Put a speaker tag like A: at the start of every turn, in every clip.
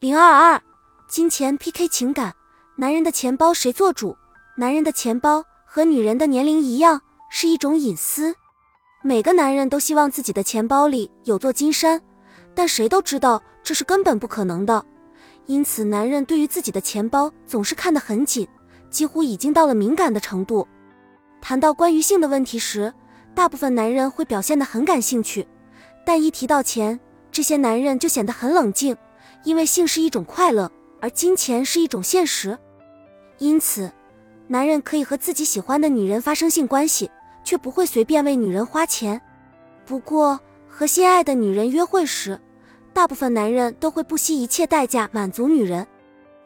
A: 零二二，金钱 PK 情感，男人的钱包谁做主？男人的钱包和女人的年龄一样，是一种隐私。每个男人都希望自己的钱包里有座金山，但谁都知道这是根本不可能的。因此，男人对于自己的钱包总是看得很紧，几乎已经到了敏感的程度。谈到关于性的问题时，大部分男人会表现得很感兴趣，但一提到钱，这些男人就显得很冷静，因为性是一种快乐，而金钱是一种现实。因此，男人可以和自己喜欢的女人发生性关系，却不会随便为女人花钱。不过，和心爱的女人约会时，大部分男人都会不惜一切代价满足女人。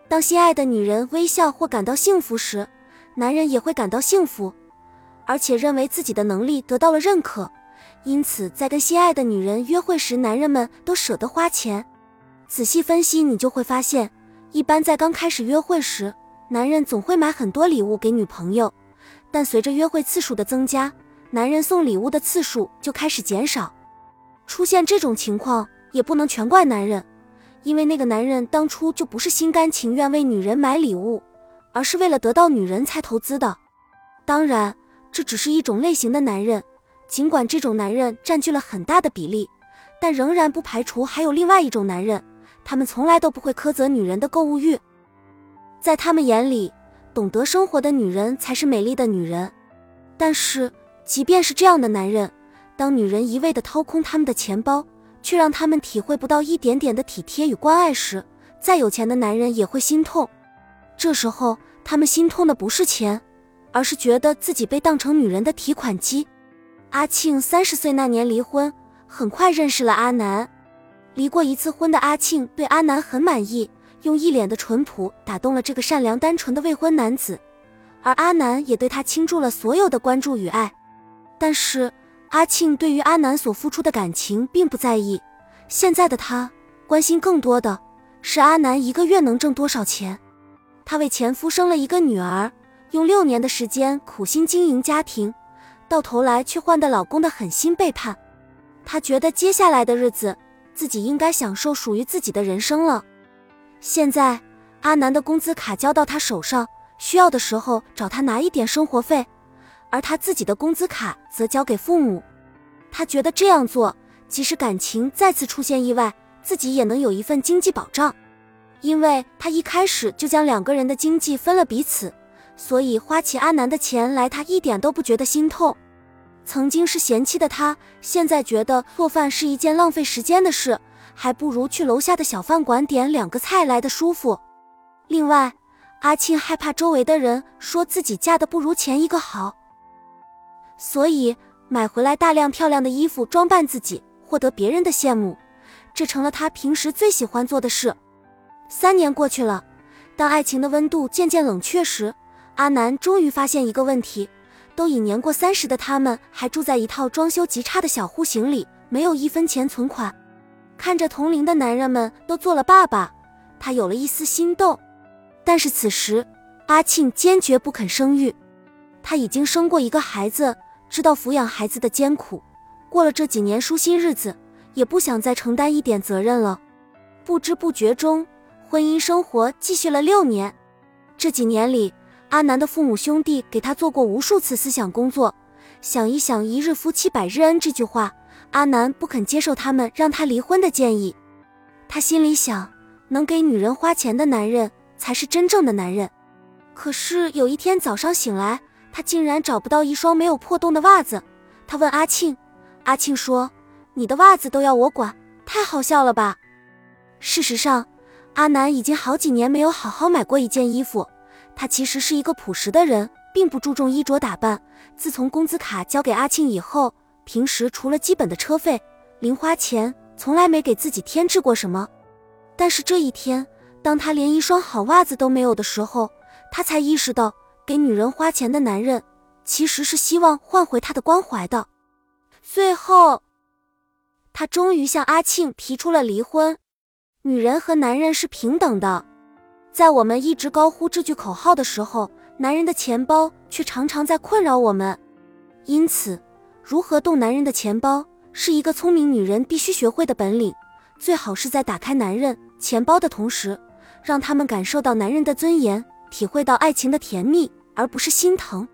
A: 当心爱的女人微笑或感到幸福时，男人也会感到幸福。而且认为自己的能力得到了认可，因此在跟心爱的女人约会时，男人们都舍得花钱。仔细分析，你就会发现，一般在刚开始约会时，男人总会买很多礼物给女朋友，但随着约会次数的增加，男人送礼物的次数就开始减少。出现这种情况，也不能全怪男人，因为那个男人当初就不是心甘情愿为女人买礼物，而是为了得到女人才投资的。当然。这只是一种类型的男人，尽管这种男人占据了很大的比例，但仍然不排除还有另外一种男人，他们从来都不会苛责女人的购物欲，在他们眼里，懂得生活的女人才是美丽的女人。但是，即便是这样的男人，当女人一味地掏空他们的钱包，却让他们体会不到一点点的体贴与关爱时，再有钱的男人也会心痛。这时候，他们心痛的不是钱。而是觉得自己被当成女人的提款机。阿庆三十岁那年离婚，很快认识了阿南。离过一次婚的阿庆对阿南很满意，用一脸的淳朴打动了这个善良单纯的未婚男子，而阿南也对他倾注了所有的关注与爱。但是阿庆对于阿南所付出的感情并不在意，现在的他关心更多的是阿南一个月能挣多少钱。他为前夫生了一个女儿。用六年的时间苦心经营家庭，到头来却换得老公的狠心背叛。她觉得接下来的日子自己应该享受属于自己的人生了。现在阿南的工资卡交到他手上，需要的时候找他拿一点生活费，而他自己的工资卡则交给父母。他觉得这样做，即使感情再次出现意外，自己也能有一份经济保障，因为他一开始就将两个人的经济分了彼此。所以花起阿南的钱来，他一点都不觉得心痛。曾经是嫌弃的他，现在觉得做饭是一件浪费时间的事，还不如去楼下的小饭馆点两个菜来的舒服。另外，阿庆害怕周围的人说自己嫁的不如前一个好，所以买回来大量漂亮的衣服装扮自己，获得别人的羡慕，这成了他平时最喜欢做的事。三年过去了，当爱情的温度渐渐冷却时。阿南终于发现一个问题：都已年过三十的他们，还住在一套装修极差的小户型里，没有一分钱存款。看着同龄的男人们都做了爸爸，他有了一丝心动。但是此时，阿庆坚决不肯生育。他已经生过一个孩子，知道抚养孩子的艰苦，过了这几年舒心日子，也不想再承担一点责任了。不知不觉中，婚姻生活继续了六年。这几年里，阿南的父母兄弟给他做过无数次思想工作，想一想“一日夫妻百日恩”这句话，阿南不肯接受他们让他离婚的建议。他心里想，能给女人花钱的男人才是真正的男人。可是有一天早上醒来，他竟然找不到一双没有破洞的袜子。他问阿庆，阿庆说：“你的袜子都要我管，太好笑了吧？”事实上，阿南已经好几年没有好好买过一件衣服。他其实是一个朴实的人，并不注重衣着打扮。自从工资卡交给阿庆以后，平时除了基本的车费、零花钱，从来没给自己添置过什么。但是这一天，当他连一双好袜子都没有的时候，他才意识到，给女人花钱的男人，其实是希望换回她的关怀的。最后，他终于向阿庆提出了离婚。女人和男人是平等的。在我们一直高呼这句口号的时候，男人的钱包却常常在困扰我们。因此，如何动男人的钱包，是一个聪明女人必须学会的本领。最好是在打开男人钱包的同时，让他们感受到男人的尊严，体会到爱情的甜蜜，而不是心疼。